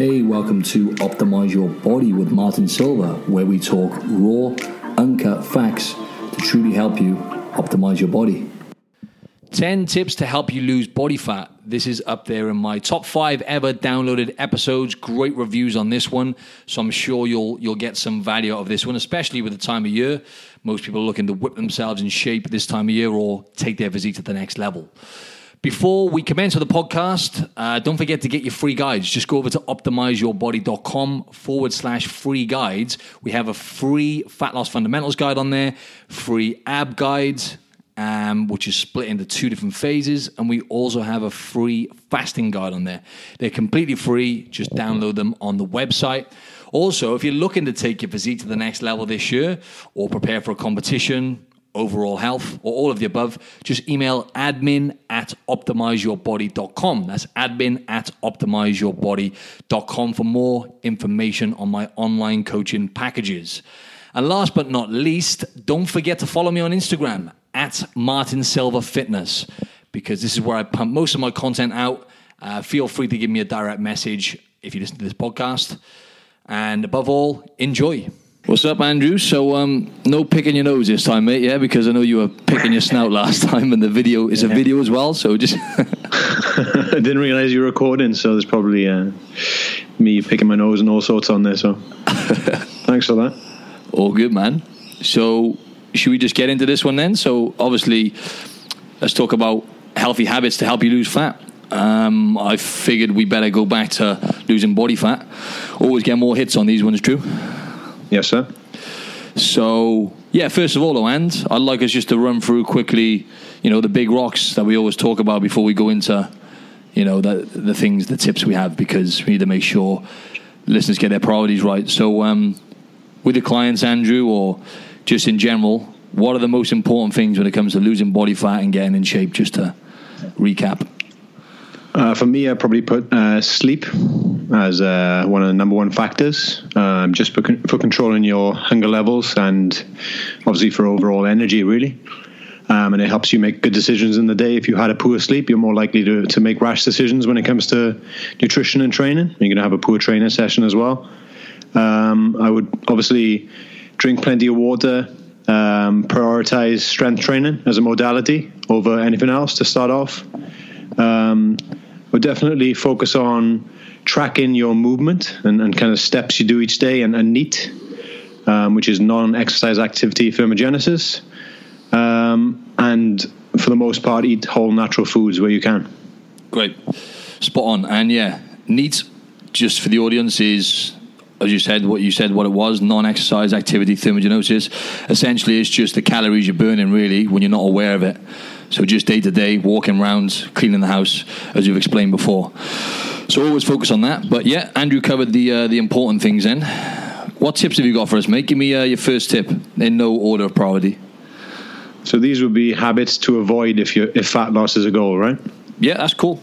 Hey, welcome to Optimize Your Body with Martin Silva, where we talk raw, uncut facts to truly help you optimize your body. 10 tips to help you lose body fat. This is up there in my top five ever downloaded episodes. Great reviews on this one. So I'm sure you'll you'll get some value out of this one, especially with the time of year. Most people are looking to whip themselves in shape this time of year or take their physique to the next level. Before we commence with the podcast, uh, don't forget to get your free guides. Just go over to optimizeyourbody.com forward slash free guides. We have a free fat loss fundamentals guide on there, free ab guides, um, which is split into two different phases. And we also have a free fasting guide on there. They're completely free. Just download them on the website. Also, if you're looking to take your physique to the next level this year or prepare for a competition, overall health, or all of the above, just email admin at optimizeyourbody.com. That's admin at optimizeyourbody.com for more information on my online coaching packages. And last but not least, don't forget to follow me on Instagram at Martin Silva Fitness because this is where I pump most of my content out. Uh, feel free to give me a direct message if you listen to this podcast. And above all, enjoy. What's up, Andrew? So, um, no picking your nose this time, mate. Yeah, because I know you were picking your snout last time, and the video is a video as well. So just I didn't realize you were recording, so there's probably uh, me picking my nose and all sorts on there. So thanks for that. All good, man. So should we just get into this one then? So obviously, let's talk about healthy habits to help you lose fat. Um, I figured we better go back to losing body fat. Always get more hits on these ones, true? Yes, sir. So, yeah, first of all, and I'd like us just to run through quickly, you know, the big rocks that we always talk about before we go into, you know, the, the things, the tips we have, because we need to make sure listeners get their priorities right. So, um, with your clients, Andrew, or just in general, what are the most important things when it comes to losing body fat and getting in shape, just to recap? Uh, for me, I probably put uh, sleep as uh, one of the number one factors, um, just for, for controlling your hunger levels and obviously for overall energy, really. Um, and it helps you make good decisions in the day. If you had a poor sleep, you're more likely to, to make rash decisions when it comes to nutrition and training. You're going to have a poor training session as well. Um, I would obviously drink plenty of water, um, prioritize strength training as a modality over anything else to start off. Um, would definitely focus on tracking your movement and, and kind of steps you do each day and, and NEAT, um, which is non exercise activity thermogenesis. Um, and for the most part, eat whole natural foods where you can. Great. Spot on. And yeah, NEAT, just for the audience, is as you said, what you said, what it was, non-exercise activity thermogenesis. Essentially, it's just the calories you're burning, really, when you're not aware of it. So just day to day, walking around, cleaning the house, as you've explained before. So always focus on that. But yeah, Andrew covered the uh, the important things. Then, what tips have you got for us, mate? Give me uh, your first tip in no order of priority. So these would be habits to avoid if you if fat loss is a goal, right? Yeah, that's cool.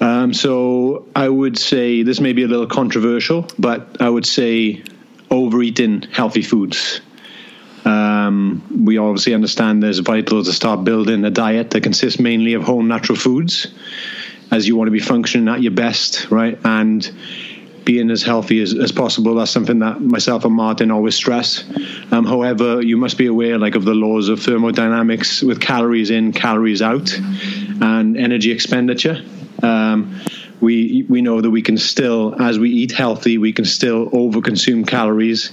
Um, so I would say this may be a little controversial, but I would say overeating healthy foods. Um, we obviously understand there's vital to start building a diet that consists mainly of whole natural foods, as you want to be functioning at your best, right? And being as healthy as, as possible. That's something that myself and Martin always stress. Um, however, you must be aware, like, of the laws of thermodynamics with calories in, calories out, and energy expenditure. Um, we we know that we can still, as we eat healthy, we can still overconsume calories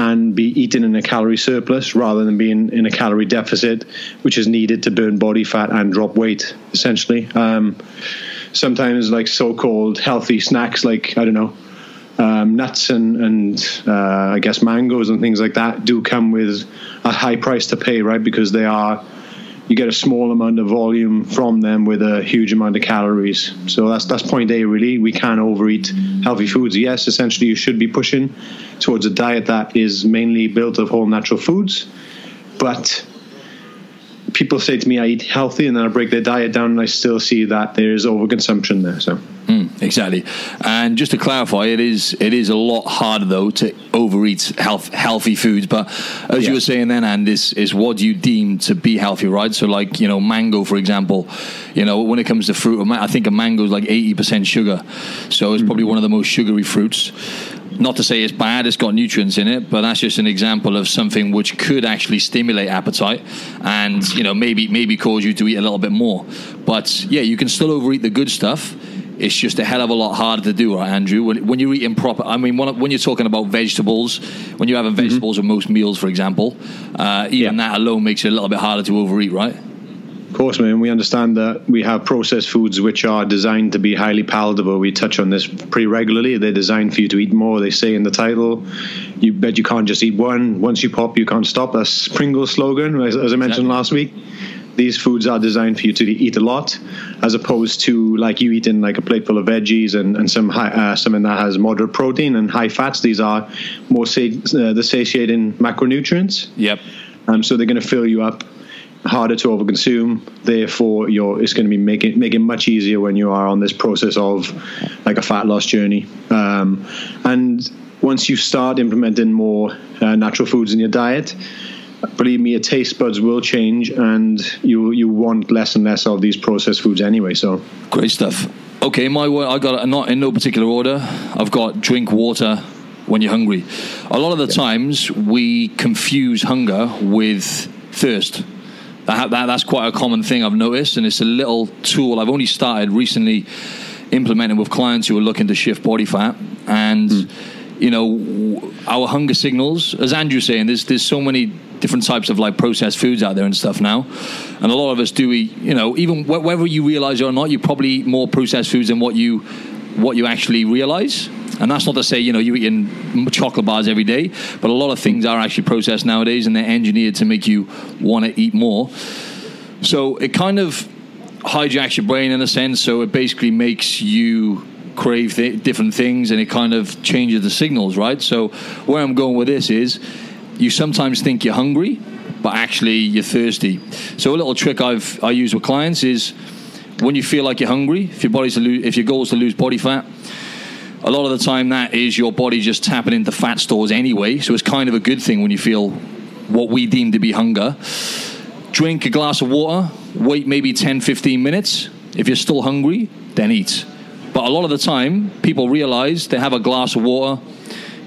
and be eating in a calorie surplus rather than being in a calorie deficit, which is needed to burn body fat and drop weight. Essentially, um, sometimes like so-called healthy snacks, like I don't know. Um, nuts and, and uh, I guess mangoes and things like that do come with a high price to pay, right? Because they are you get a small amount of volume from them with a huge amount of calories. So that's that's point A really. We can overeat healthy foods. Yes, essentially you should be pushing towards a diet that is mainly built of whole natural foods, but people say to me I eat healthy, and then I break their diet down, and I still see that there is overconsumption there. So mm, exactly. And just to clarify, it is it is a lot harder though to overeat health, healthy foods. But as yeah. you were saying then, and is is what you deem to be healthy, right? So like you know, mango for example. You know, when it comes to fruit, I think a mango is like eighty percent sugar, so it's mm. probably one of the most sugary fruits not to say it's bad, it's got nutrients in it, but that's just an example of something which could actually stimulate appetite and, you know, maybe maybe cause you to eat a little bit more. But yeah, you can still overeat the good stuff. It's just a hell of a lot harder to do, right, Andrew? When, when you're eating proper, I mean, when, when, you're talking about vegetables, when you're having mm-hmm. vegetables mm-hmm. with most meals, for example, uh, even yeah. that alone makes it a little bit harder to overeat, right? Of course, man. We understand that we have processed foods which are designed to be highly palatable. We touch on this pretty regularly. They're designed for you to eat more. They say in the title, "You bet you can't just eat one. Once you pop, you can't stop." That's Pringles slogan, as, as I mentioned exactly. last week. These foods are designed for you to eat a lot, as opposed to like you eating like a plate full of veggies and, and some high, uh, something that has moderate protein and high fats. These are more sa- uh, the satiating macronutrients. Yep. Um, so they're going to fill you up harder to overconsume. Therefore, you're, it's going to be making making much easier when you are on this process of like a fat loss journey. Um, and once you start implementing more uh, natural foods in your diet, believe me, your taste buds will change, and you you want less and less of these processed foods anyway. So great stuff. Okay, my I got not in no particular order. I've got drink water when you're hungry. A lot of the yeah. times we confuse hunger with thirst. That, that, that's quite a common thing I've noticed, and it's a little tool I've only started recently implementing with clients who are looking to shift body fat. And mm. you know, our hunger signals, as Andrew's saying, there's there's so many different types of like processed foods out there and stuff now, and a lot of us do eat. You know, even whether you realize it or not, you probably eat more processed foods than what you what you actually realize. And that's not to say, you know, you're eating chocolate bars every day, but a lot of things are actually processed nowadays and they're engineered to make you want to eat more. So it kind of hijacks your brain in a sense. So it basically makes you crave th- different things and it kind of changes the signals, right? So where I'm going with this is you sometimes think you're hungry, but actually you're thirsty. So a little trick I've I use with clients is when you feel like you're hungry, if your body's to lose, if your goal is to lose body fat, a lot of the time that is your body just tapping into fat stores anyway. So it's kind of a good thing when you feel what we deem to be hunger. Drink a glass of water, wait maybe 10, 15 minutes. If you're still hungry, then eat. But a lot of the time, people realize they have a glass of water,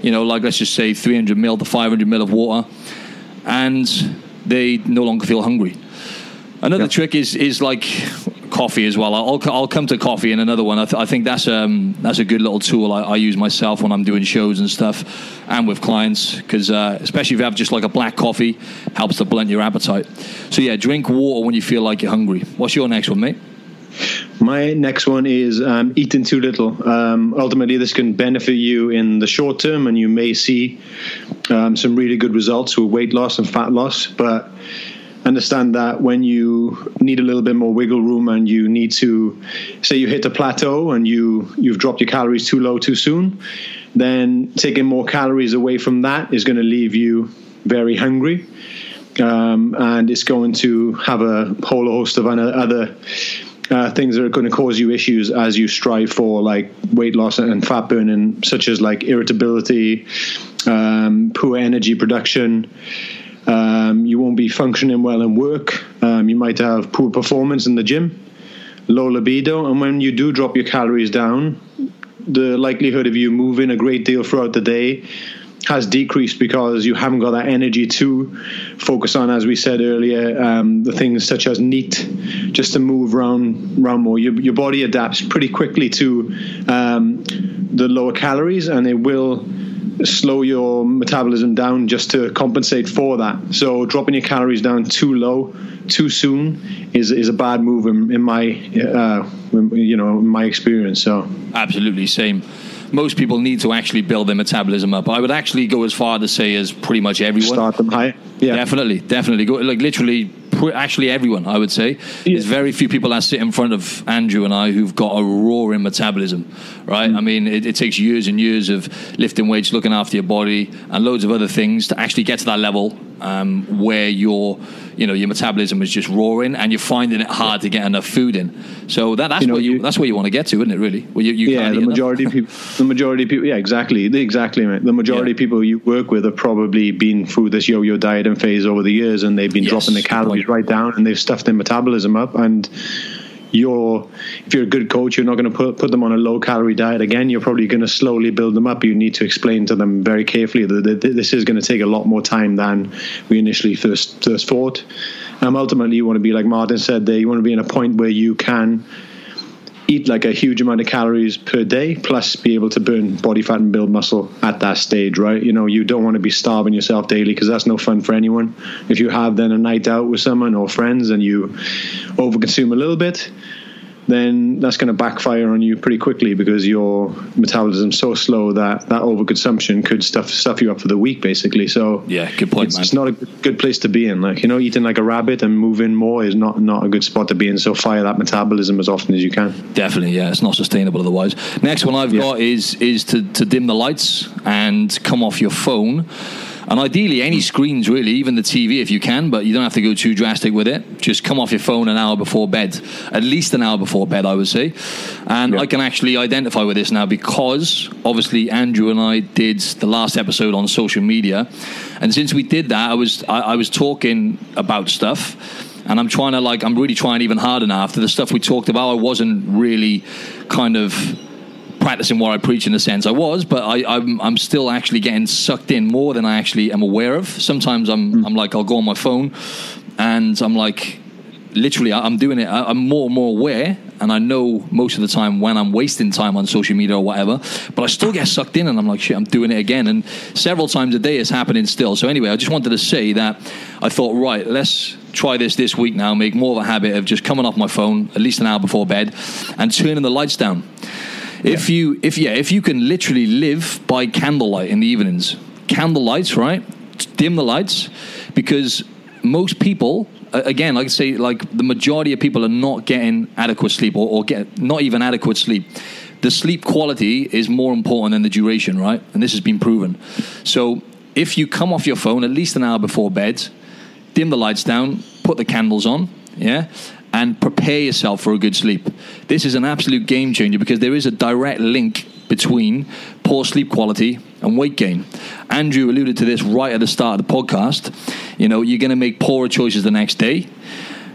you know, like let's just say 300 ml to 500 ml of water, and they no longer feel hungry. Another yep. trick is is like coffee as well. I'll, I'll come to coffee in another one. I, th- I think that's um, that's a good little tool I, I, use myself when I'm doing shows and stuff, and with clients because uh, especially if you have just like a black coffee, helps to blunt your appetite. So yeah, drink water when you feel like you're hungry. What's your next one, mate? My next one is um, eating too little. Um, ultimately, this can benefit you in the short term, and you may see um, some really good results with weight loss and fat loss. But understand that when you need a little bit more wiggle room and you need to say you hit a plateau and you you've dropped your calories too low too soon then taking more calories away from that is going to leave you very hungry. Um, and it's going to have a whole host of other uh, things that are going to cause you issues as you strive for like weight loss and fat burning, such as like irritability, um, poor energy production, um, you won't be functioning well in work. Um, you might have poor performance in the gym, low libido, and when you do drop your calories down, the likelihood of you moving a great deal throughout the day has decreased because you haven't got that energy to focus on, as we said earlier, um, the things such as NEAT, just to move around, around more. Your, your body adapts pretty quickly to um, the lower calories, and it will slow your metabolism down just to compensate for that. So dropping your calories down too low too soon is is a bad move in, in my uh, you know in my experience. So absolutely same. Most people need to actually build their metabolism up. I would actually go as far to say as pretty much everyone. Start them high. Yeah, definitely, definitely. Go like literally actually everyone, I would say. Yeah. There's very few people that sit in front of Andrew and I who've got a roaring metabolism, right? Mm. I mean, it, it, takes years and years of lifting weights, looking after your body, and loads of other things to actually get to that level. um, where your you know your metabolism is just roaring and you're finding it hard to get enough food in. So that, that's you know, where you, you, that's where you want to get to, isn't it? Really? Where you, yeah, the majority of people, the majority of people, yeah, exactly, exactly. The majority yeah. of people you work with have probably been through this yo-yo diet and phase over the years, and they've been yes, dropping the calories right down, and they've stuffed their metabolism up and you're if you're a good coach, you're not going to put put them on a low calorie diet again. You're probably going to slowly build them up. You need to explain to them very carefully that this is going to take a lot more time than we initially first first thought. Um, ultimately, you want to be like Martin said there. You want to be in a point where you can eat like a huge amount of calories per day, plus be able to burn body fat and build muscle at that stage, right? You know, you don't want to be starving yourself daily because that's no fun for anyone. If you have then a night out with someone or friends and you overconsume a little bit, then that's going to backfire on you pretty quickly because your metabolism's so slow that that overconsumption could stuff stuff you up for the week, basically. So yeah, good point. It's, man. it's not a good place to be in. Like you know, eating like a rabbit and moving more is not not a good spot to be in. So fire that metabolism as often as you can. Definitely, yeah, it's not sustainable otherwise. Next one I've yeah. got is is to to dim the lights and come off your phone. And ideally, any screens really, even the TV if you can, but you don't have to go too drastic with it. Just come off your phone an hour before bed, at least an hour before bed, I would say. And yeah. I can actually identify with this now because obviously Andrew and I did the last episode on social media, and since we did that, I was I, I was talking about stuff and I'm trying to like I'm really trying even harder now after the stuff we talked about I wasn't really kind of practicing what I preach in a sense. I was, but I, am I'm, I'm still actually getting sucked in more than I actually am aware of. Sometimes I'm mm. I'm like I'll go on my phone, and I'm like literally I'm doing it. I'm more and more aware, and I know most of the time when I'm wasting time on social media or whatever. But I still get sucked in, and I'm like, shit, I'm doing it again. And several times a day it's happening still. So anyway, I just wanted to say that I thought, right, let's try this this week now. Make more of a habit of just coming off my phone at least an hour before bed and turning the lights down. If yeah. you if yeah, if you can literally live by candlelight in the evenings, candle lights, right? Dim the lights, because most people again, like I say, like the majority of people are not getting adequate sleep or, or get not even adequate sleep. The sleep quality is more important than the duration, right? And this has been proven. So if you come off your phone at least an hour before bed, dim the lights down, put the candles on, yeah, and prepare yourself for a good sleep. This is an absolute game changer because there is a direct link between poor sleep quality and weight gain. Andrew alluded to this right at the start of the podcast. You know, you're going to make poorer choices the next day.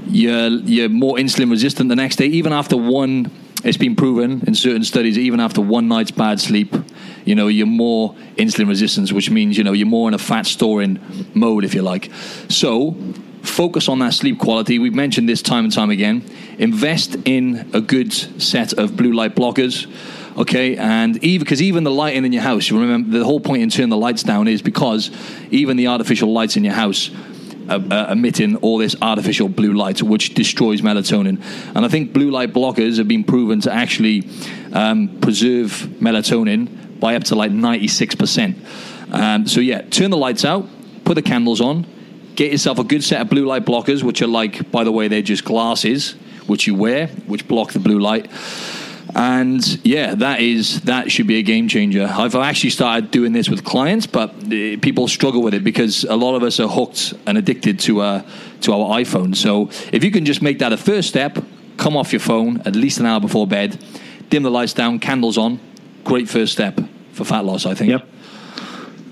You're, you're more insulin resistant the next day, even after one. It's been proven in certain studies, even after one night's bad sleep, you know, you're more insulin resistant, which means, you know, you're more in a fat storing mode, if you like. So, focus on that sleep quality. We've mentioned this time and time again. Invest in a good set of blue light blockers. Okay, and even because even the lighting in your house, you remember the whole point in turning the lights down is because even the artificial lights in your house uh, uh, emitting all this artificial blue light, which destroys melatonin. And I think blue light blockers have been proven to actually um, preserve melatonin by up to like 96%. Um, so, yeah, turn the lights out, put the candles on, Get yourself a good set of blue light blockers, which are like, by the way, they're just glasses which you wear, which block the blue light. And yeah, that is that should be a game changer. I've actually started doing this with clients, but uh, people struggle with it because a lot of us are hooked and addicted to uh, to our iPhone. So if you can just make that a first step, come off your phone at least an hour before bed, dim the lights down, candles on. Great first step for fat loss, I think. Yep.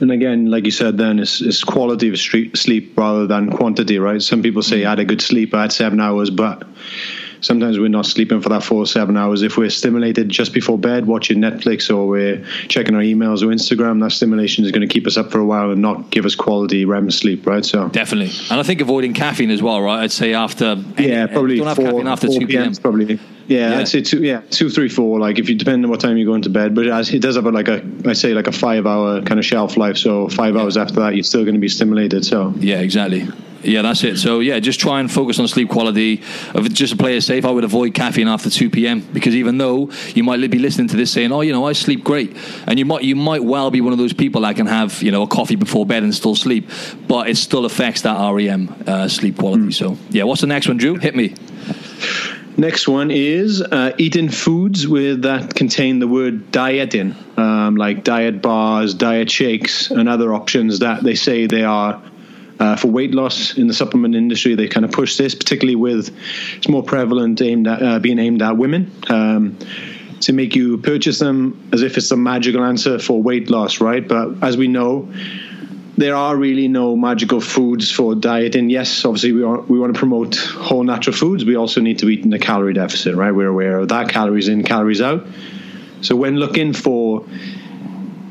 And again, like you said, then it's, it's quality of sleep rather than quantity, right? Some people say I had a good sleep, I had seven hours, but sometimes we're not sleeping for that four or seven hours. If we're stimulated just before bed, watching Netflix or we're checking our emails or Instagram, that stimulation is going to keep us up for a while and not give us quality REM sleep, right? So definitely, and I think avoiding caffeine as well, right? I'd say after yeah, probably don't have four, caffeine after two p.m. Probably yeah, yeah, I'd say two. Yeah, two, three, four. Like if you depend on what time you go into bed, but it does have a, like a, I say like a five hour kind of shelf life. So five yeah. hours after that, you're still going to be stimulated. So yeah, exactly. Yeah, that's it. So yeah, just try and focus on sleep quality. If just to play it safe, I would avoid caffeine after two p.m. because even though you might be listening to this saying, "Oh, you know, I sleep great," and you might you might well be one of those people that can have you know a coffee before bed and still sleep, but it still affects that REM uh, sleep quality. Mm. So yeah, what's the next one, Drew? Hit me. Next one is uh, eating foods with that contain the word diet in, um, like diet bars, diet shakes, and other options that they say they are uh, for weight loss in the supplement industry. They kind of push this, particularly with it's more prevalent aimed at uh, being aimed at women. Um, to make you purchase them as if it's the magical answer for weight loss, right? But as we know, there are really no magical foods for dieting. Yes, obviously we are, we want to promote whole natural foods. We also need to eat in a calorie deficit, right? We're aware of that calories in, calories out. So when looking for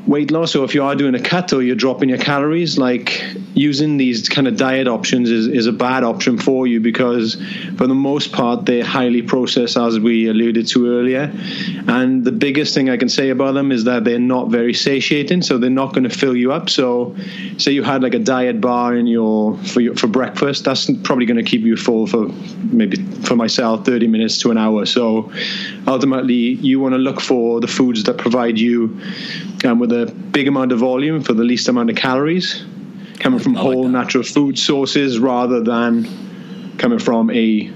weight loss or if you are doing a cut or you're dropping your calories like using these kind of diet options is, is a bad option for you because for the most part they're highly processed as we alluded to earlier. And the biggest thing i can say about them is that they're not very satiating so they're not going to fill you up. So say you had like a diet bar in your for your, for breakfast that's probably going to keep you full for maybe for myself 30 minutes to an hour. So ultimately you want to look for the foods that provide you um, with a big amount of volume for the least amount of calories, coming from like whole that. natural food sources rather than coming from a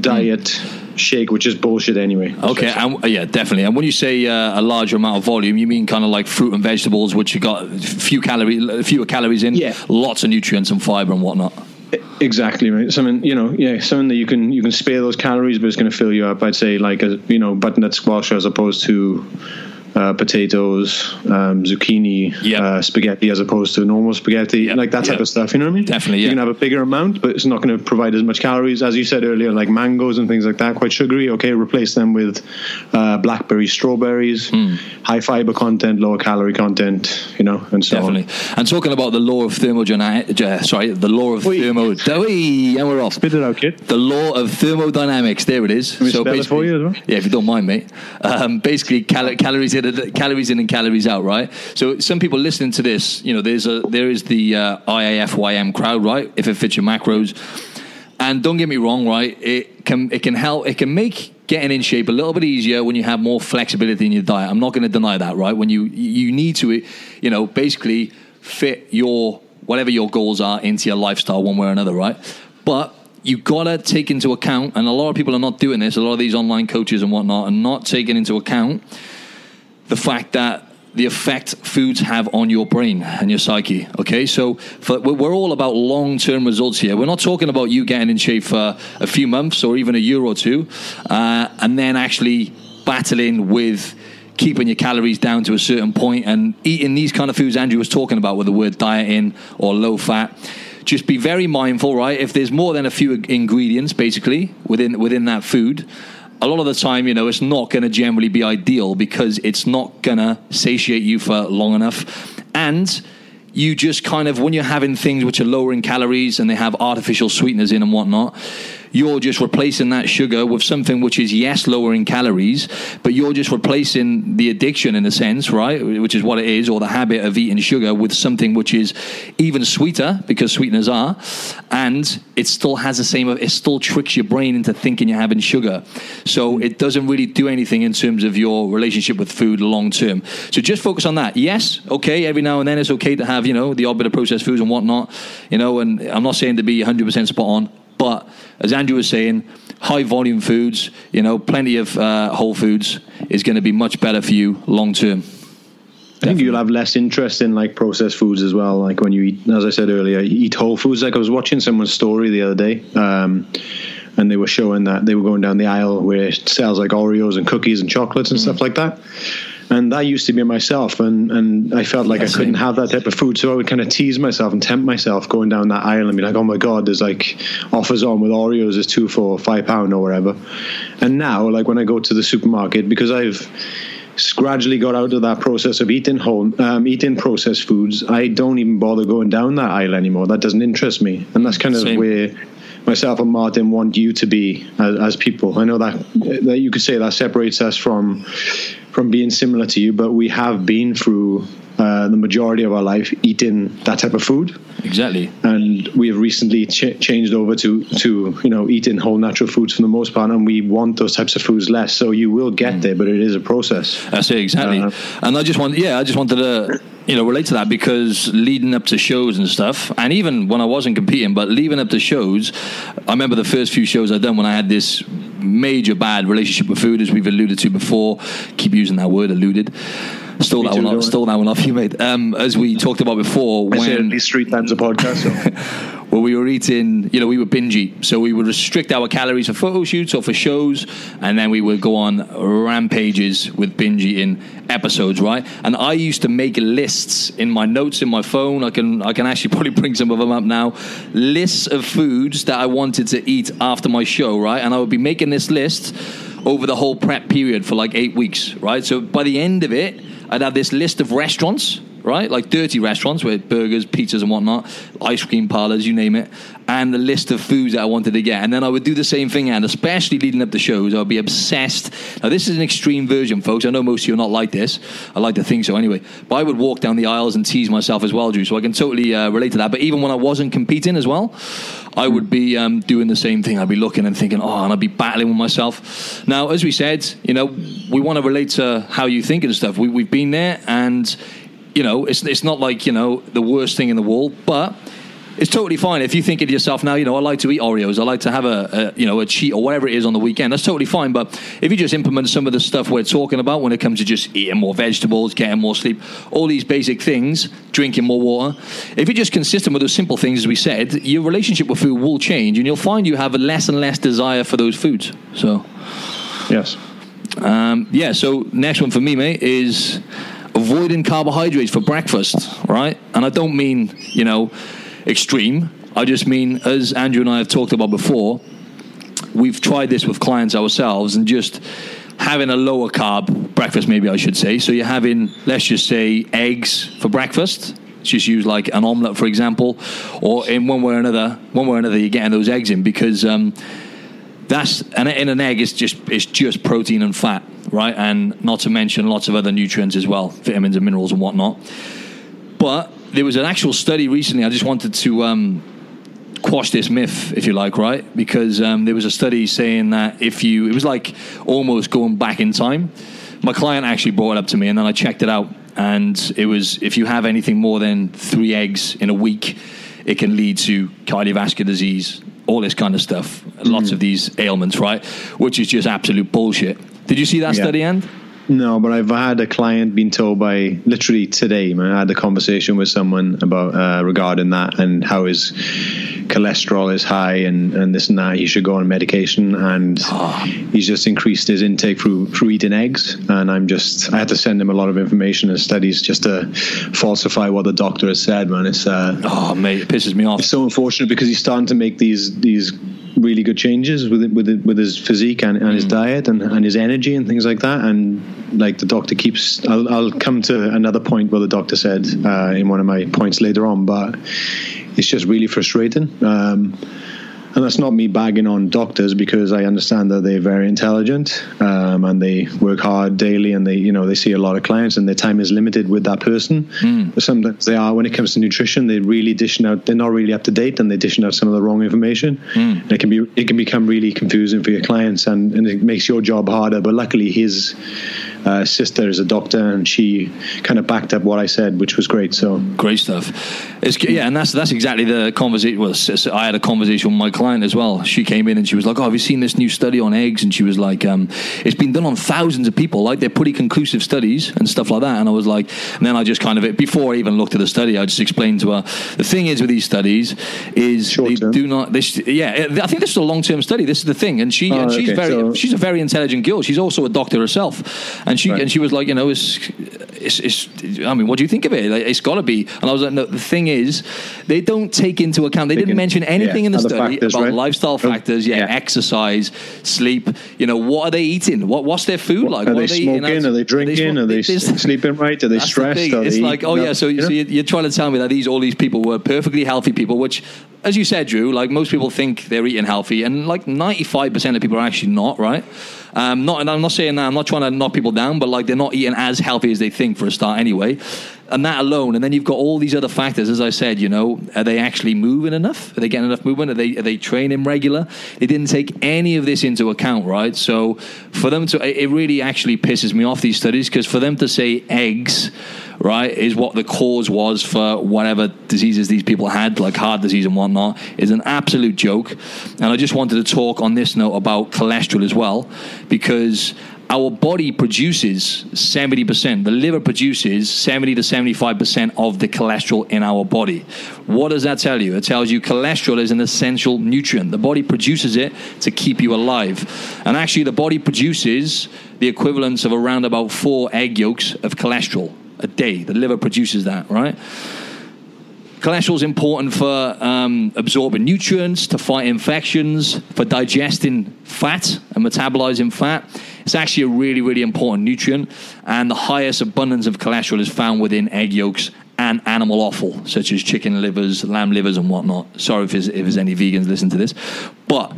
diet. Mm. Shake, which is bullshit anyway. Okay, and, yeah, definitely. And when you say uh, a larger amount of volume, you mean kind of like fruit and vegetables, which you got few calories, fewer calories in, yeah. lots of nutrients and fiber and whatnot. Exactly right. Something you know, yeah, something that you can you can spare those calories, but it's going to fill you up. I'd say like a you know butternut squash as opposed to uh, potatoes, um, zucchini, yep. uh, spaghetti as opposed to normal spaghetti, yep. like that type yep. of stuff. You know what I mean? Definitely. You can have a bigger amount, but it's not going to provide as much calories as you said earlier, like mangoes and things like that. Quite sugary. Okay, replace them with uh, blackberries, strawberries, mm. high fiber content, lower calorie content. You know, and so definitely. On. And talking about the law of thermodynamics, uh, sorry, the law of thermodynamics, and we're off. Spit it out, kid. The law of thermodynamics. There it is. so basically, well? yeah, if you don't mind, mate. Um, basically, cal- calories in, calories in and calories out, right? So some people listening to this, you know, there's a there is the uh, IIFYM crowd, right? If it fits your macros, and don't get me wrong, right? It can it can help it can make getting in shape a little bit easier when you have more flexibility in your diet. I'm not going to deny that, right? When you you need to, you know, basically fit your whatever your goals are into your lifestyle one way or another, right? But you gotta take into account, and a lot of people are not doing this. A lot of these online coaches and whatnot are not taking into account the fact that the effect foods have on your brain and your psyche. Okay, so for, we're all about long term results here. We're not talking about you getting in shape for a few months or even a year or two, uh, and then actually battling with keeping your calories down to a certain point and eating these kind of foods Andrew was talking about with the word dieting or low fat. Just be very mindful, right? If there's more than a few ingredients, basically within within that food, a lot of the time, you know, it's not going to generally be ideal because it's not going to satiate you for long enough. And you just kind of, when you're having things which are lower in calories and they have artificial sweeteners in and whatnot, you're just replacing that sugar with something which is yes lower in calories but you're just replacing the addiction in a sense right which is what it is or the habit of eating sugar with something which is even sweeter because sweeteners are and it still has the same it still tricks your brain into thinking you're having sugar. So it doesn't really do anything in terms of your relationship with food long term. So just focus on that. Yes okay every now and then it's okay to have you know the odd bit of processed foods and whatnot you know and i'm not saying to be 100% spot on but as Andrew was saying, high volume foods, you know, plenty of uh, whole foods is going to be much better for you long term. I think you'll have less interest in like processed foods as well. Like when you eat, as I said earlier, you eat whole foods. Like I was watching someone's story the other day, um, and they were showing that they were going down the aisle where it sells like Oreos and cookies and chocolates and mm. stuff like that and that used to be myself and and I felt like I couldn't have that type of food. So I would kind of tease myself and tempt myself going down that aisle and be like oh my god there's like offers on with Oreos is two for five pound or whatever. And now like when I go to the supermarket because I've gradually got out of that process of eating home um, eating processed foods I don't even bother going down that aisle anymore. That doesn't interest me. And that's kind of Same. where myself and Martin want you to be as, as, people. I know that that you could say that separates us from from being similar to you, but we have been through uh, the majority of our life eating that type of food. Exactly. And we have recently ch- changed over to to you know eating whole natural foods for the most part, and we want those types of foods less. So you will get mm. there, but it is a process. That's it exactly. Uh, and I just want, yeah, I just wanted to you know relate to that because leading up to shows and stuff, and even when I wasn't competing, but leading up to shows, I remember the first few shows I'd done when I had this major bad relationship with food, as we've alluded to before. Keep using that word, alluded Stole that one off. Stole that one off you, mate. Um, as we talked about before, I when at least three times a podcast. So. well, we were eating, you know, we were binge eat. So we would restrict our calories for photo shoots or for shows, and then we would go on rampages with binge eating episodes, right? And I used to make lists in my notes in my phone. I can I can actually probably bring some of them up now. Lists of foods that I wanted to eat after my show, right? And I would be making this list over the whole prep period for like eight weeks, right? So by the end of it, Uh, I'd have this list of restaurants right? Like dirty restaurants with burgers, pizzas, and whatnot, ice cream parlors, you name it, and the list of foods that I wanted to get. And then I would do the same thing, and especially leading up to shows, I would be obsessed. Now, this is an extreme version, folks. I know most of you are not like this. I like to think so anyway. But I would walk down the aisles and tease myself as well, Drew. So I can totally uh, relate to that. But even when I wasn't competing as well, I would be um, doing the same thing. I'd be looking and thinking, oh, and I'd be battling with myself. Now, as we said, you know, we want to relate to how you think and stuff. We, we've been there, and you know, it's it's not like you know the worst thing in the world, but it's totally fine if you think of yourself now. You know, I like to eat Oreos. I like to have a, a, you know a cheat or whatever it is on the weekend. That's totally fine. But if you just implement some of the stuff we're talking about when it comes to just eating more vegetables, getting more sleep, all these basic things, drinking more water. If you're just consistent with those simple things, as we said, your relationship with food will change, and you'll find you have a less and less desire for those foods. So, yes, um, yeah. So next one for me, mate, is avoiding carbohydrates for breakfast, right? And I don't mean, you know, extreme. I just mean, as Andrew and I have talked about before, we've tried this with clients ourselves and just having a lower carb breakfast, maybe I should say. So you're having, let's just say, eggs for breakfast. Just use like an omelette, for example, or in one way or another, one way or another, you're getting those eggs in because um, that's and in an egg is just it's just protein and fat right? And not to mention lots of other nutrients as well, vitamins and minerals and whatnot. But there was an actual study recently. I just wanted to um, quash this myth, if you like, right? Because um, there was a study saying that if you, it was like almost going back in time. My client actually brought it up to me, and then I checked it out, and it was if you have anything more than three eggs in a week, it can lead to cardiovascular disease, all this kind of stuff, mm. lots of these ailments, right? Which is just absolute bullshit. Did you see that yeah. study end? No, but I've had a client being told by literally today. Man, I had a conversation with someone about uh, regarding that and how his cholesterol is high and, and this and that. He should go on medication, and oh. he's just increased his intake through through eating eggs. And I'm just I had to send him a lot of information and studies just to falsify what the doctor has said. Man, it's uh, oh mate, it pisses me off. It's so unfortunate because he's starting to make these these really good changes with with with his physique and, and his mm. diet and, and his energy and things like that. And like the doctor keeps, I'll, I'll come to another point where the doctor said uh, in one of my points later on, but it's just really frustrating. Um, and that's not me bagging on doctors because I understand that they're very intelligent um, and they work hard daily and they you know they see a lot of clients and their time is limited with that person. Mm. But sometimes they are when it comes to nutrition, they really dishing out. They're not really up to date and they're dishing out some of the wrong information. Mm. It can be it can become really confusing for your clients and, and it makes your job harder. But luckily, his uh, sister is a doctor, and she kind of backed up what I said, which was great. So great stuff. It's, yeah, and that's that's exactly the conversation. Well, I had a conversation with my client as well. She came in and she was like, "Oh, have you seen this new study on eggs?" And she was like, um, "It's been done on thousands of people. Like they're pretty conclusive studies and stuff like that." And I was like, and then I just kind of it before I even looked at the study, I just explained to her the thing is with these studies is Short they do not. This, yeah, I think this is a long term study. This is the thing, and she oh, and she's okay. very so, she's a very intelligent girl. She's also a doctor herself, and she right. and she was like, you know, it's, it's, it's, I mean, what do you think of it? Like, it's got to be. And I was like, no. The thing is, they don't take into account. They, they didn't mention anything yeah, in the study factors, about right? lifestyle factors. Yeah, yeah, exercise, sleep. You know, what are they eating? What what's their food like? Are what they, are they smoking? Are they drinking? Are they, they sleeping right? Are they stressed? The it's like, oh yeah. So, so you're trying to tell me that these all these people were perfectly healthy people, which as you said, Drew, like most people think they're eating healthy, and like 95% of people are actually not, right? Um, not, and I'm not saying that, I'm not trying to knock people down, but like they're not eating as healthy as they think for a start anyway. And that alone, and then you've got all these other factors, as I said, you know, are they actually moving enough? Are they getting enough movement? Are they, are they training regular? They didn't take any of this into account, right? So for them to, it really actually pisses me off, these studies, because for them to say eggs, right, is what the cause was for whatever diseases these people had, like heart disease and whatnot, is an absolute joke. And I just wanted to talk on this note about cholesterol as well, because our body produces 70%. The liver produces 70 to 75% of the cholesterol in our body. What does that tell you? It tells you cholesterol is an essential nutrient. The body produces it to keep you alive. And actually, the body produces the equivalence of around about four egg yolks of cholesterol a day. The liver produces that, right? Cholesterol is important for um, absorbing nutrients, to fight infections, for digesting fat and metabolizing fat. It's actually a really, really important nutrient, and the highest abundance of cholesterol is found within egg yolks and animal offal, such as chicken livers, lamb livers, and whatnot. Sorry if there's, if there's any vegans listening to this, but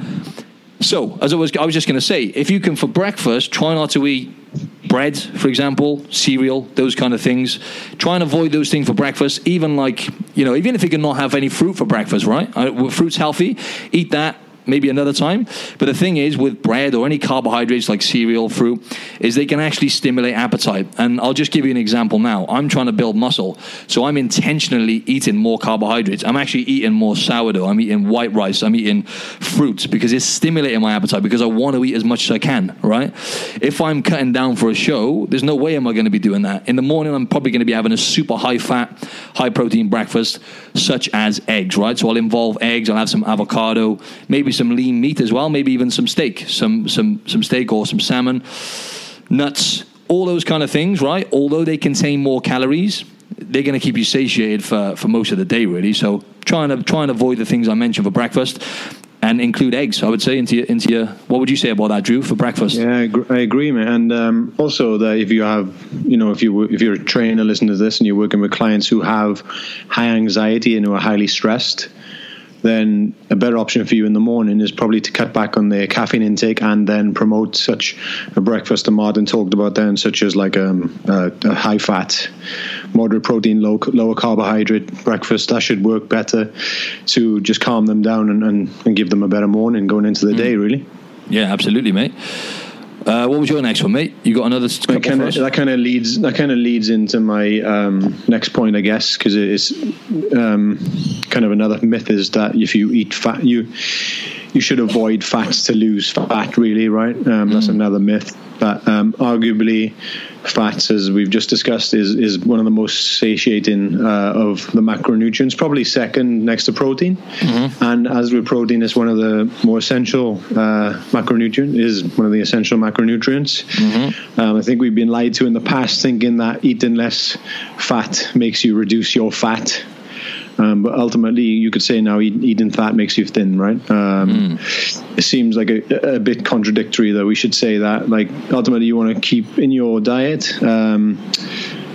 so as I was, I was just going to say, if you can for breakfast, try not to eat bread, for example, cereal, those kind of things. Try and avoid those things for breakfast. Even like, you know, even if you can not have any fruit for breakfast, right? Uh, fruit's healthy. Eat that maybe another time. But the thing is, with bread or any carbohydrates like cereal, fruit, is they can actually stimulate appetite. And I'll just give you an example now. I'm trying to build muscle, so I'm intentionally eating more carbohydrates. I'm actually eating more sourdough. I'm eating white rice. I'm eating fruits because it's stimulating my appetite because I want to eat as much as I can, right? If I'm cutting down for a show, there's no way am I going to be doing that. In the morning, I'm probably going to be having a super high fat, high protein breakfast, such as eggs, right? So I'll involve eggs. I'll have some avocado, maybe some lean meat as well, maybe even some steak, some some some steak or some salmon, nuts, all those kind of things, right? Although they contain more calories, they're going to keep you satiated for, for most of the day, really. So try and try and avoid the things I mentioned for breakfast. And include eggs, I would say, into your, into your. What would you say about that, Drew, for breakfast? Yeah, I, agree, man. And um, also that if you have, you know, if you if you're a trainer listening to this and you're working with clients who have high anxiety and who are highly stressed, then a better option for you in the morning is probably to cut back on the caffeine intake and then promote such a breakfast that Martin talked about then, such as like um, a, a high fat, moderate protein, low lower carbohydrate breakfast. That should work better to just calm them down and, and, and give them a better morning going into the mm. day, really. Yeah, absolutely, mate. Uh, what was your next one, mate? You got another that kind, of, that kind of leads that kind of leads into my um, next point, I guess, because it is um, kind of another myth is that if you eat fat, you you should avoid fats to lose fat. Really, right? Um, mm. That's another myth. But um, arguably, fats, as we've just discussed, is is one of the most satiating uh, of the macronutrients, probably second next to protein. Mm-hmm. And as with protein, is one of the more essential uh, macronutrient is one of the essential macronutrients. Mm-hmm. Um, I think we've been lied to in the past, thinking that eating less fat makes you reduce your fat. Um, but ultimately, you could say now eating fat makes you thin, right? Um, mm. It seems like a, a, bit contradictory, though. We should say that, like, ultimately, you want to keep in your diet. Um,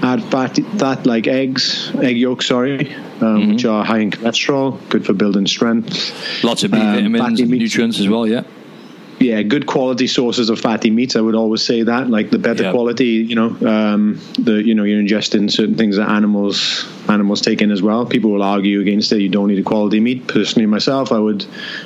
add fat, fat like eggs, egg yolks, sorry, um, mm-hmm. which are high in cholesterol, good for building strength. Lots of B um, vitamins, nutrients as well, yeah yeah, good quality sources of fatty meats. I would always say that, like the better quality, you know, um, the you know you're ingesting certain things that animals animals take in as well. People will argue against it. You don't need a quality meat. Personally, myself, I would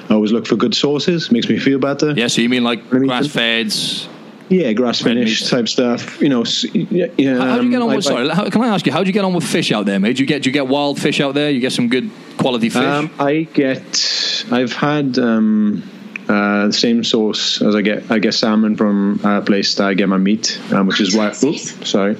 always look for good sources. Makes me feel better. Yeah. So you mean like grass feds? Yeah, grass finished type stuff. You know, yeah. How, how do you get on with? sorry, how, can I ask you? How do you get on with fish out there, mate? Do you get do you get wild fish out there? You get some good quality fish. Um, I get. I've had. Um, uh, the same source as I get. I get salmon from a place that I get my meat, um, which is why. Oops, sorry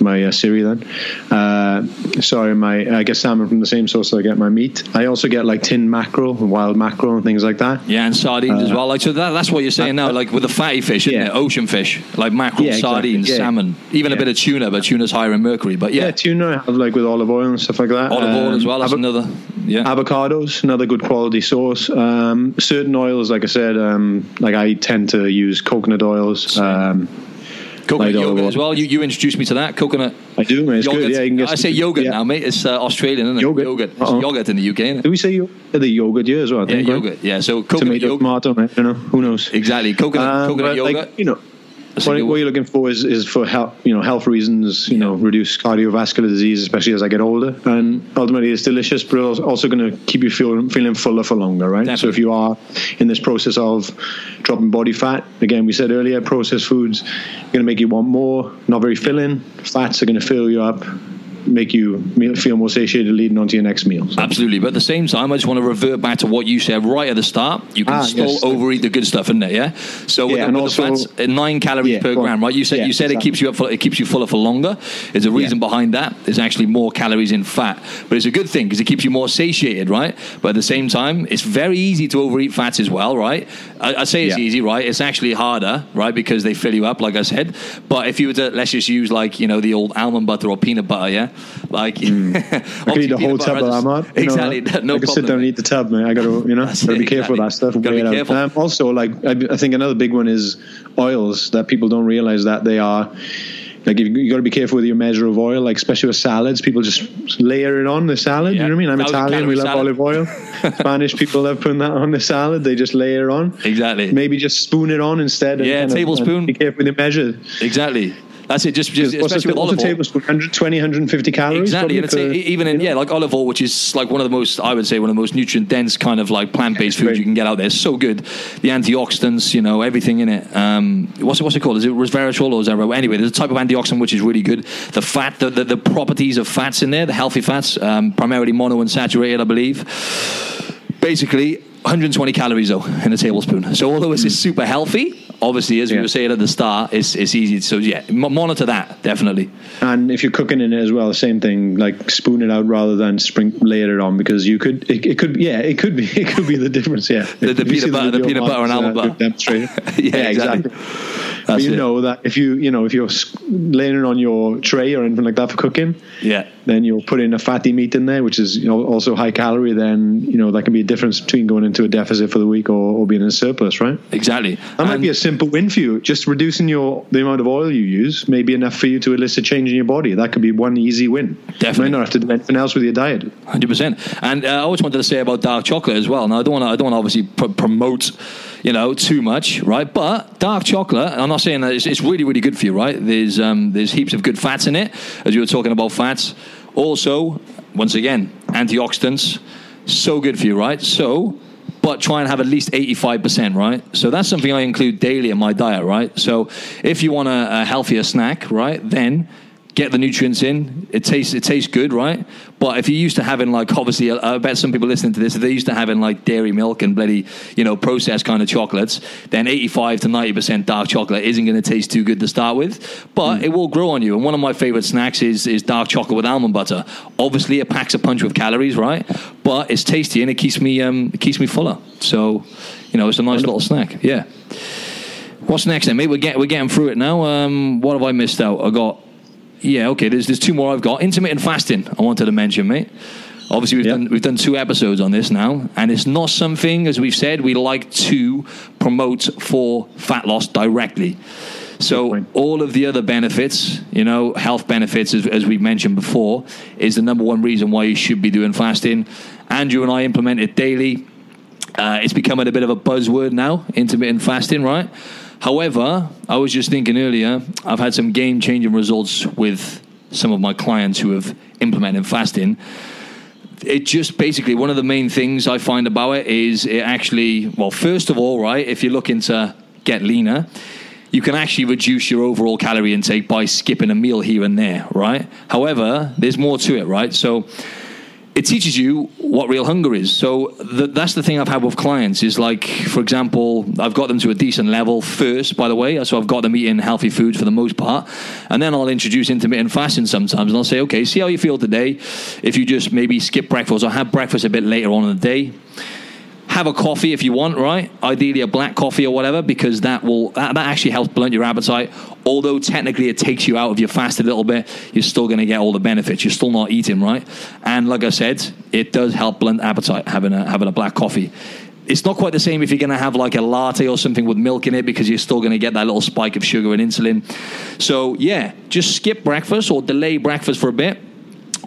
my uh, Siri then. Uh, sorry, my I get salmon from the same source I get my meat. I also get like tin mackerel, wild mackerel, and things like that. Yeah, and sardines uh, as well. Like so, that, that's what you're saying now. Like with the fatty fish, isn't yeah. it? Ocean fish, like mackerel, yeah, sardines, exactly. yeah. salmon, even a bit of tuna, but tuna's higher in mercury. But yeah, tuna I have like with olive oil and stuff like that. Olive um, oil as well. That's avo- another. Yeah, avocados, another good quality source. Um, certain oils, like I said, um, like I tend to use coconut oils. Coconut yogurt as well. You, you introduced me to that coconut. I do, man. It's yogurt. good. Yeah, I say yogurt yeah. now, mate. It's uh, Australian, isn't it? Yogurt. Yogurt. It's uh-huh. yogurt in the UK, isn't it? Do we say yo- the yogurt? Yeah, as well. I think, yeah, yogurt. Yeah, so coconut Tomato, yogurt. tomato, I don't know. Who knows? Exactly. Coconut, um, coconut yogurt. Like, you know, what, what, you're looking for is, is for health, you know, health reasons, you yeah. know, reduce cardiovascular disease, especially as I get older. And ultimately, it's delicious, but it's also going to keep you feeling feeling fuller for longer, right? Definitely. So if you are in this process of dropping body fat, again, we said earlier, processed foods are going to make you want more, not very filling. Fats are going to fill you up. Make you feel more satiated leading on to your next meal. So. Absolutely, but at the same time, I just want to revert back to what you said right at the start. You can ah, still yes. overeat the good stuff, in there, yeah. So yeah, with, and with also, the fats, uh, nine calories yeah, per gram, right? You said yeah, you said exactly. it keeps you up, for, it keeps you fuller for longer. There's a reason behind that. There's actually more calories in fat, but it's a good thing because it keeps you more satiated, right? But at the same time, it's very easy to overeat fats as well, right? I, I say it's easy, right? It's actually harder, right? Because they fill you up, like I said. But if you were to let's just use like you know the old almond butter or peanut butter, yeah, like mm. I could eat a whole tub of almond. Exactly, know, no I could sit down and eat the tub, man. I got to you know gotta be careful with that stuff. Gotta be careful. Um, also, like I, I think another big one is oils that people don't realize that they are like you, you got to be careful with your measure of oil, like especially with salads. People just layer it on the salad. Yeah. You know what I mean? I'm Italian. We love salad. olive oil. Spanish people love putting that on the salad. They just layer on. Exactly. Maybe just spoon it on instead. Yeah, tablespoon. Of, be careful with the measure. Exactly. That's it. Just, just especially a, with olive oil. tablespoon? 120, 150 calories. Exactly. And it's a, even in, yeah, like olive oil, which is like one of the most, I would say, one of the most nutrient dense kind of like plant based foods you can get out there. It's so good. The antioxidants, you know, everything in it. Um, what's, it, what's it called? Is it resveratrol or is that, anyway, there's a type of antioxidant which is really good. The fat, the, the, the properties of fats in there, the healthy fats, um, primarily monounsaturated, I believe. Basically, 120 calories though in a tablespoon. So although it's mm. super healthy, obviously as yeah. we were saying at the start, it's it's easy. So yeah, monitor that definitely. And if you're cooking in it as well, the same thing. Like spoon it out rather than spring layer it on because you could it, it could yeah it could be it could be the difference. Yeah, the, the peanut butter, the, the peanut butter and almond uh, butter. yeah, yeah, exactly. you it. know that if you you know if you're laying it on your tray or anything like that for cooking, yeah, then you'll put in a fatty meat in there, which is you know also high calorie. Then you know that can be a difference between going into a deficit for the week or, or being in a surplus, right? Exactly. That and might be a simple win for you. Just reducing your the amount of oil you use may be enough for you to elicit change in your body. That could be one easy win. Definitely. You might not have to do anything else with your diet. Hundred percent. And uh, I always wanted to say about dark chocolate as well. Now I don't want to I don't want to obviously pr- promote you know, too much, right? But dark chocolate, I'm not saying that it's, it's really, really good for you, right? There's um, there's heaps of good fats in it, as you were talking about fats. Also, once again, antioxidants, so good for you, right? So, but try and have at least 85%, right? So that's something I include daily in my diet, right? So if you want a, a healthier snack, right, then get the nutrients in. It tastes it tastes good, right? But if you're used to having like obviously, I bet some people listening to this, if they're used to having like dairy milk and bloody you know processed kind of chocolates, then 85 to 90 percent dark chocolate isn't going to taste too good to start with. But mm. it will grow on you. And one of my favorite snacks is is dark chocolate with almond butter. Obviously, it packs a punch with calories, right? But it's tasty and it keeps me um it keeps me fuller. So you know, it's a nice little snack. Yeah. What's next then, mate? We're, get, we're getting through it now. Um, what have I missed out? I got yeah, okay. There's there's two more I've got. Intermittent fasting. I wanted to mention, mate. Obviously, we've yep. done we've done two episodes on this now, and it's not something, as we've said, we like to promote for fat loss directly. So all of the other benefits, you know, health benefits, as, as we mentioned before, is the number one reason why you should be doing fasting. Andrew and I implement it daily. Uh, it's becoming a bit of a buzzword now, intermittent fasting, right? However, I was just thinking earlier, I've had some game changing results with some of my clients who have implemented fasting. It just basically one of the main things I find about it is it actually, well, first of all, right, if you're looking to get leaner, you can actually reduce your overall calorie intake by skipping a meal here and there, right? However, there's more to it, right? So, it teaches you what real hunger is. So the, that's the thing I've had with clients is like, for example, I've got them to a decent level first, by the way. So I've got them eating healthy food for the most part. And then I'll introduce intermittent fasting sometimes. And I'll say, okay, see how you feel today. If you just maybe skip breakfast or have breakfast a bit later on in the day, have a coffee if you want, right? Ideally a black coffee or whatever, because that will that, that actually helps blunt your appetite. Although technically it takes you out of your fast a little bit, you're still going to get all the benefits. You're still not eating, right? And like I said, it does help blunt appetite having a having a black coffee. It's not quite the same if you're going to have like a latte or something with milk in it because you're still going to get that little spike of sugar and insulin. So, yeah, just skip breakfast or delay breakfast for a bit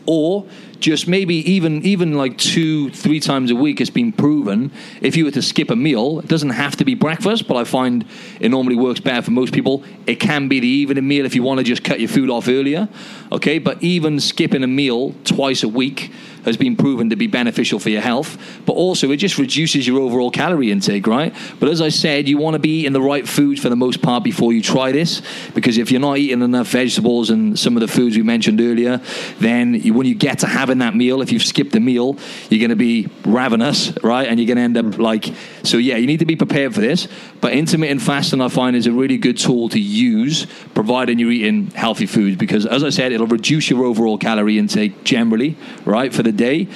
or just maybe even even like two, three times a week, it's been proven. If you were to skip a meal, it doesn't have to be breakfast, but I find it normally works better for most people. It can be the evening meal if you want to just cut your food off earlier. Okay, but even skipping a meal twice a week has been proven to be beneficial for your health, but also it just reduces your overall calorie intake, right? But as I said, you want to be eating the right foods for the most part before you try this, because if you're not eating enough vegetables and some of the foods we mentioned earlier, then when you get to having that meal, if you've skipped a meal, you're going to be ravenous, right? And you're going to end up like, so yeah, you need to be prepared for this. But intermittent fasting, I find, is a really good tool to use, providing you're eating healthy foods, because as I said, it'll reduce your overall calorie intake generally, right, for the day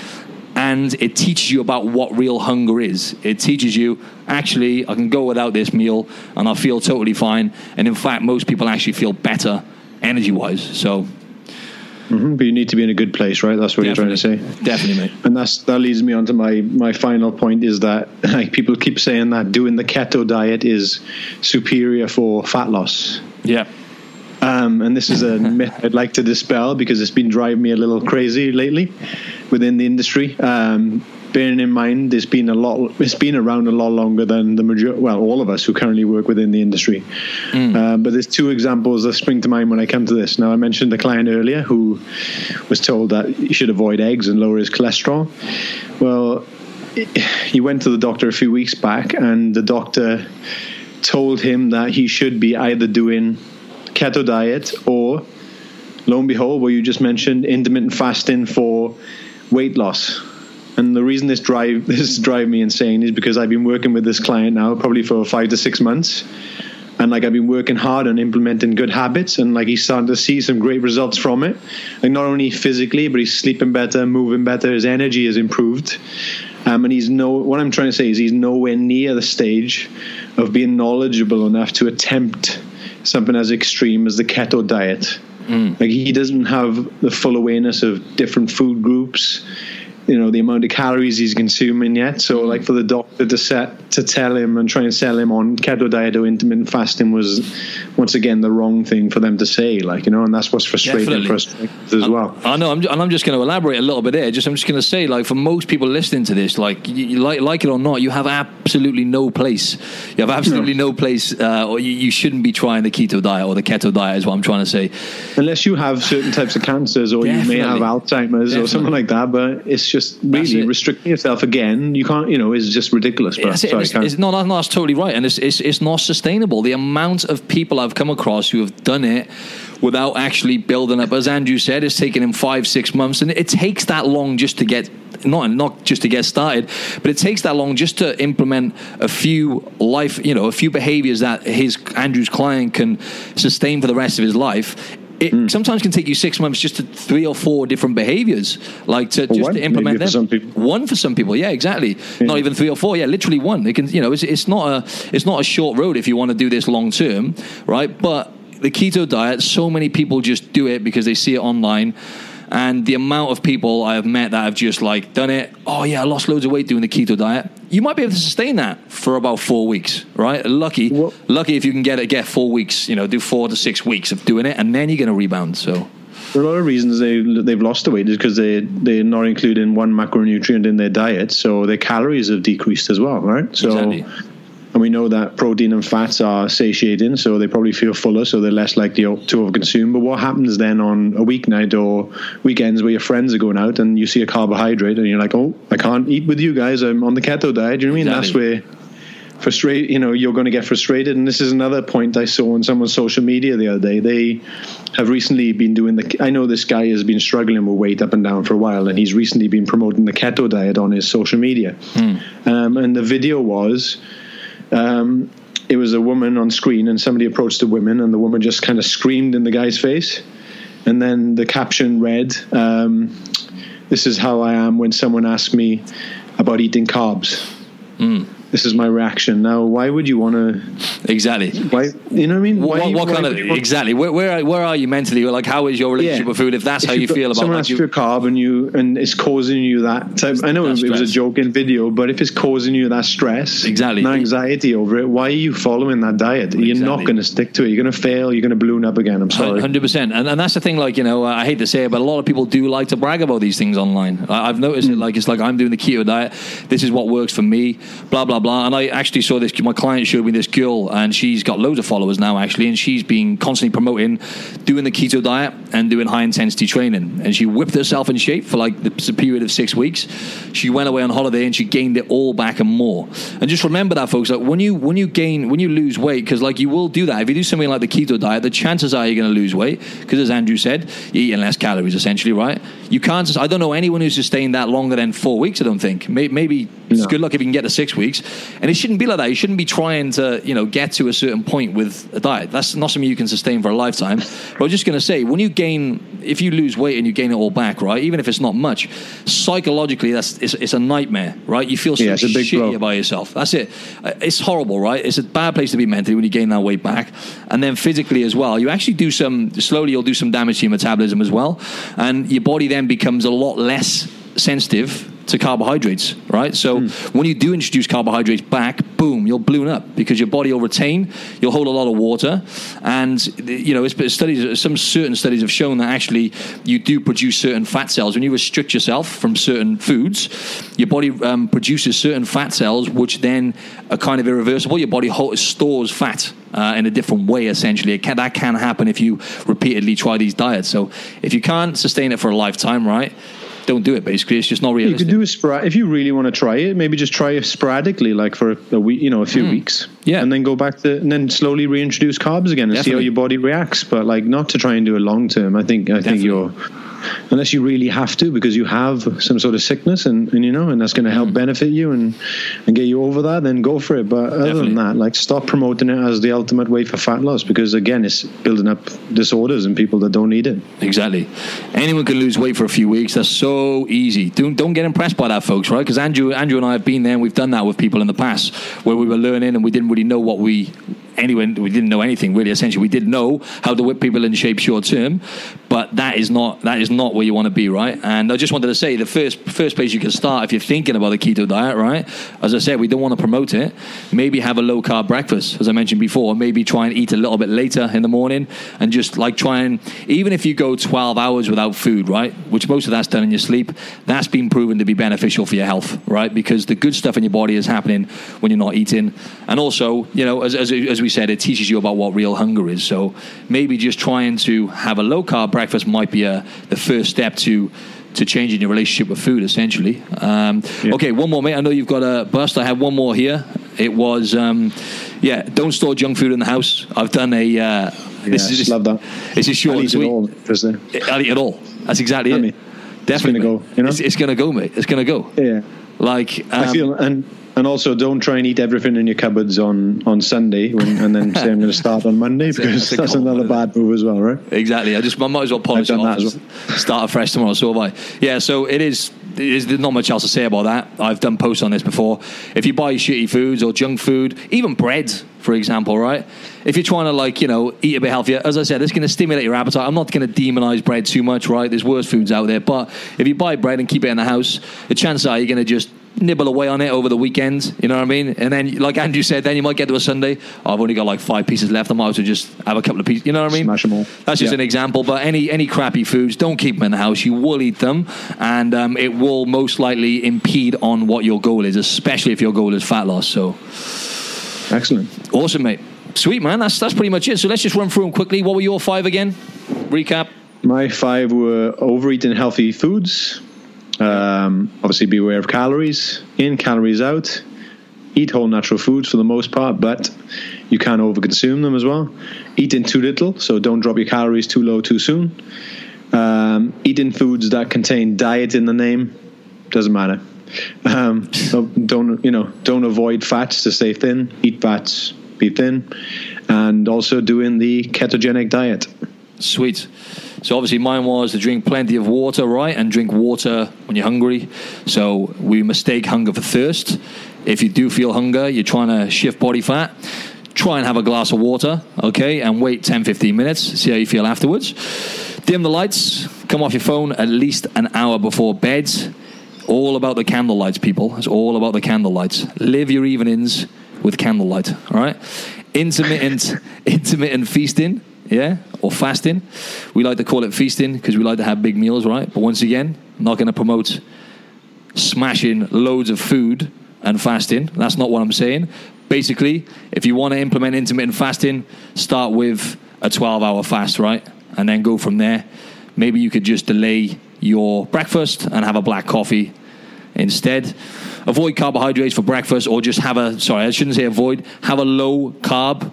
and it teaches you about what real hunger is. It teaches you actually I can go without this meal and I feel totally fine. And in fact, most people actually feel better energy wise. So. Mm-hmm, but you need to be in a good place, right? That's what Definitely. you're trying to say. Definitely, mate. And that's that leads me on to my my final point is that like people keep saying that doing the keto diet is superior for fat loss. Yeah. Um, and this is a myth I'd like to dispel because it's been driving me a little crazy lately within the industry. Um, bearing in mind, it's been a lot. It's been around a lot longer than the major. Well, all of us who currently work within the industry. Mm. Um, but there's two examples that spring to mind when I come to this. Now, I mentioned the client earlier who was told that he should avoid eggs and lower his cholesterol. Well, he went to the doctor a few weeks back, and the doctor told him that he should be either doing keto diet or lo and behold, what you just mentioned, intermittent fasting for weight loss. And the reason this drive this drive me insane is because I've been working with this client now probably for five to six months. And like I've been working hard on implementing good habits and like he's starting to see some great results from it. Like not only physically, but he's sleeping better, moving better, his energy has improved. Um, and he's no what I'm trying to say is he's nowhere near the stage of being knowledgeable enough to attempt something as extreme as the keto diet. Mm. Like he doesn't have the full awareness of different food groups you know the amount of calories he's consuming yet. So like for the doctor to set to tell him and try and sell him on keto diet or intermittent fasting was once again the wrong thing for them to say. Like you know, and that's what's frustrating for us as well. I, I know, I'm, and I'm just going to elaborate a little bit there. Just I'm just going to say, like for most people listening to this, like you, like like it or not, you have absolutely no place. You have absolutely no, no place, uh, or you, you shouldn't be trying the keto diet or the keto diet. Is what I'm trying to say. Unless you have certain types of cancers or Definitely. you may have Alzheimer's Definitely. or something like that, but it's just really restricting yourself again. You can't, you know, is just ridiculous. But sorry, it's, it's, no, that's totally right, and it's, it's it's not sustainable. The amount of people I've come across who have done it without actually building up, as Andrew said, it's taken him five, six months, and it takes that long just to get not not just to get started, but it takes that long just to implement a few life, you know, a few behaviors that his Andrew's client can sustain for the rest of his life it mm. sometimes can take you six months just to three or four different behaviors, like to just one, to implement them. For one for some people, yeah, exactly. Yeah. Not even three or four, yeah, literally one. It can, you know, it's, it's not a it's not a short road if you want to do this long term, right? But the keto diet, so many people just do it because they see it online and the amount of people I have met that have just like done it, oh yeah, I lost loads of weight doing the keto diet. You might be able to sustain that for about four weeks, right? Lucky, well, lucky if you can get it, get four weeks, you know, do four to six weeks of doing it, and then you're going to rebound. So. There are a lot of reasons they they've lost the weight is because they they're not including one macronutrient in their diet, so their calories have decreased as well, right? So exactly and we know that protein and fats are satiating, so they probably feel fuller, so they're less likely to overconsume. But what happens then on a weeknight or weekends where your friends are going out and you see a carbohydrate and you're like, oh, I can't eat with you guys. I'm on the keto diet. Do you know what I mean? Exactly. That's where frustrate you know you're going to get frustrated and this is another point i saw on someone's social media the other day they have recently been doing the i know this guy has been struggling with weight up and down for a while and he's recently been promoting the keto diet on his social media hmm. um, and the video was um, it was a woman on screen, and somebody approached the woman, and the woman just kind of screamed in the guy's face. And then the caption read, um, "This is how I am when someone asks me about eating carbs." Mm. This is my reaction. Now, why would you want to? Exactly. Why you know what I mean? What, Why, what why kind of want- exactly? Where, where are- where are you mentally? Like, how is your relationship Yeah. with food? If that's If how you feel about someone like asks you, for a carb and you and it's causing you that type. I know That it was a joke in video, but if it's causing you that stress, Exactly. and anxiety over it, why are you following that diet? You're not going to stick to it. You're going to fail. You're going to balloon up again. I'm sorry. Hundred percent, and and that's the thing. Like you know, I hate to say it, but a lot of people do like to brag about these things online. I, I've noticed Hmm. it. Like it's like I'm doing the keto diet. This is what works for me. Blah blah blah. And I actually saw this. My client showed me this girl, and she's got loads of followers now actually, and she's been constantly promoting doing the keto diet and doing high intensity training. And she whipped herself in shape for like the period of six weeks. She went away on holiday and she gained it all back and more. And just remember that, folks. Like when you when you gain when you lose weight, because like you will do that if you do something like the keto diet. The chances are you're going to lose weight because, as Andrew said, you're eating less calories essentially, right? You can't. I don't know anyone who's sustained that longer than four weeks. I don't think. Maybe it's No. good luck if you can get to six weeks. And it shouldn't be like that. You shouldn't be trying to you know get to a certain point with a diet. That's not something you can sustain for a lifetime. But I was just going to say, when you gain, if you lose weight and you gain it all back, right? Even if it's not much, psychologically, that's it's, it's a nightmare, right? You feel so Yeah, it's a big shitty blow. about yourself. That's it. Uh, It's horrible, right? It's a bad place to be mentally when you gain that weight back, and then physically as well. You actually do some slowly. You'll do some damage to your metabolism as well, and your body then becomes a lot less sensitive to carbohydrates, right? So Hmm. when you do introduce carbohydrates back, boom, you'll balloon up because your body will retain. You'll hold a lot of water, and you know, studies. Some certain studies have shown that actually you do produce certain fat cells when you restrict yourself from certain foods. Your body um, produces certain fat cells, which then are kind of irreversible. Your body stores fat. Uh, in a different way, essentially, it can, that can happen if you repeatedly try these diets. So, if you can't sustain it for a lifetime, right, don't do it. Basically, it's just not realistic. You could do a spora- if you really want to try it. Maybe just try it sporadically, like for a week, you know, a few weeks. Hmm. Yeah. and then go back to and then slowly reintroduce carbs again and see how your body reacts. But like not to try and do it long term. I think I think you're unless you really have to because you have some sort of sickness and, and you know and that's going to help mm-hmm. benefit you and and get you over that. Then go for it. But other Definitely. than that, like stop promoting it as the ultimate way for fat loss because again, it's building up disorders in people that don't need it. Exactly. Anyone can lose weight for a few weeks. That's so easy. Don't don't get impressed by that, folks. Right? Because Andrew Andrew and I have been there. and We've done that with people in the past where we were learning and we didn't really know what we. Anyway, we didn't know anything really. Essentially, we did know how to whip people in shape short term, but that is not that is not where you want to be, right? And I just wanted to say the first first place you can start if you're thinking about the keto diet, right? As I said, we don't want to promote it. Maybe have a low carb breakfast, as I mentioned before. Maybe try and eat a little bit later in the morning, and just like try and even if you go 12 hours without food, right? Which most of that's done in your sleep. That's been proven to be beneficial for your health, right? Because the good stuff in your body is happening when you're not eating, and also, you know, as as, as we said, it teaches you about what real hunger is. So maybe just trying to have a low carb breakfast might be a, the first step to to changing your relationship with food, essentially. Um, Yeah. Okay, one more, mate. I know you've got a bust. I have one more here. It was, um, yeah, don't store junk food in the house. I've done a. Uh, this is love that. This is short I'll eat it all. I'll eat it all. That's exactly I it. mean, Definitely gonna mate. go, you know? It's, it's going to go, mate. It's going to go. Yeah. Like um, I feel and and also don't try and eat everything in your cupboards on on Sunday when, and then say I'm going to start on Monday That's because that's that's another bad move as well, right? Exactly. I just I might as well polish it off that as and start afresh tomorrow. So have I. Yeah. So it is. It is there's not much else to say about that. I've done posts on this before. If you buy shitty foods or junk food, even bread, for example, right? If you're trying to like you know eat a bit healthier, as I said, it's going to stimulate your appetite. I'm not going to demonize bread too much, right? There's worse foods out there, but if you buy bread and keep it in the house, the chances are you're going to just nibble away on it over the weekend. You know what I mean? And then, like Andrew said, then you might get to a Sunday. Oh, I've only got like five pieces left. I might as well just have a couple of pieces. You know what I mean? Smash them all. That's just Yeah. an example. But any any crappy foods, don't keep them in the house. You will eat them, and um, it will most likely impede on what your goal is, especially if your goal is fat loss. So Excellent. awesome, mate. Sweet man. That's that's pretty much it. So let's just run through them quickly. What were your five again? Recap. My five were overeating healthy foods. Um, obviously, be aware of calories in, calories out. Eat whole natural foods for the most part, but you can't overconsume them as well. Eat in too little, so don't drop your calories too low too soon. Um, eating foods that contain diet in the name doesn't matter. Um, so don't you know? Don't avoid fats to stay thin. Eat fats, be thin, and also doing the ketogenic diet. Sweet. So obviously mine was to drink plenty of water, right, and drink water when you're hungry. So we mistake hunger for thirst. If you do feel hunger, you're trying to shift body fat. Try and have a glass of water, okay, and wait 10, 15 minutes. See how you feel afterwards. Dim the lights. Come off your phone at least an hour before bed. All about the candle lights, people. It's all about the candle lights. Live your evenings with candlelight. All right. Intermittent, intermittent feasting, yeah, or fasting. We like to call it feasting because we like to have big meals, right? But once again, not going to promote smashing loads of food and fasting. That's not what I'm saying. Basically, if you want to implement intermittent fasting, start with a 12 hour fast, right? And then go from there. Maybe you could just delay your breakfast and have a black coffee instead. Avoid carbohydrates for breakfast or just have a, sorry, I shouldn't say avoid, have a low carb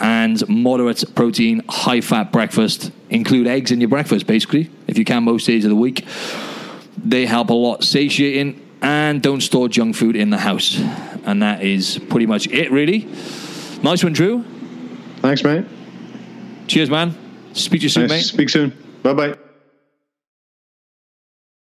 and moderate protein, high fat breakfast. Include eggs in your breakfast, basically, if you can, most days of the week. They help a lot satiating and don't store junk food in the house. And that is pretty much it, really. Nice one, Drew. Thanks, mate. Cheers, man. Speak to you soon, nice. mate. Speak soon. Bye bye.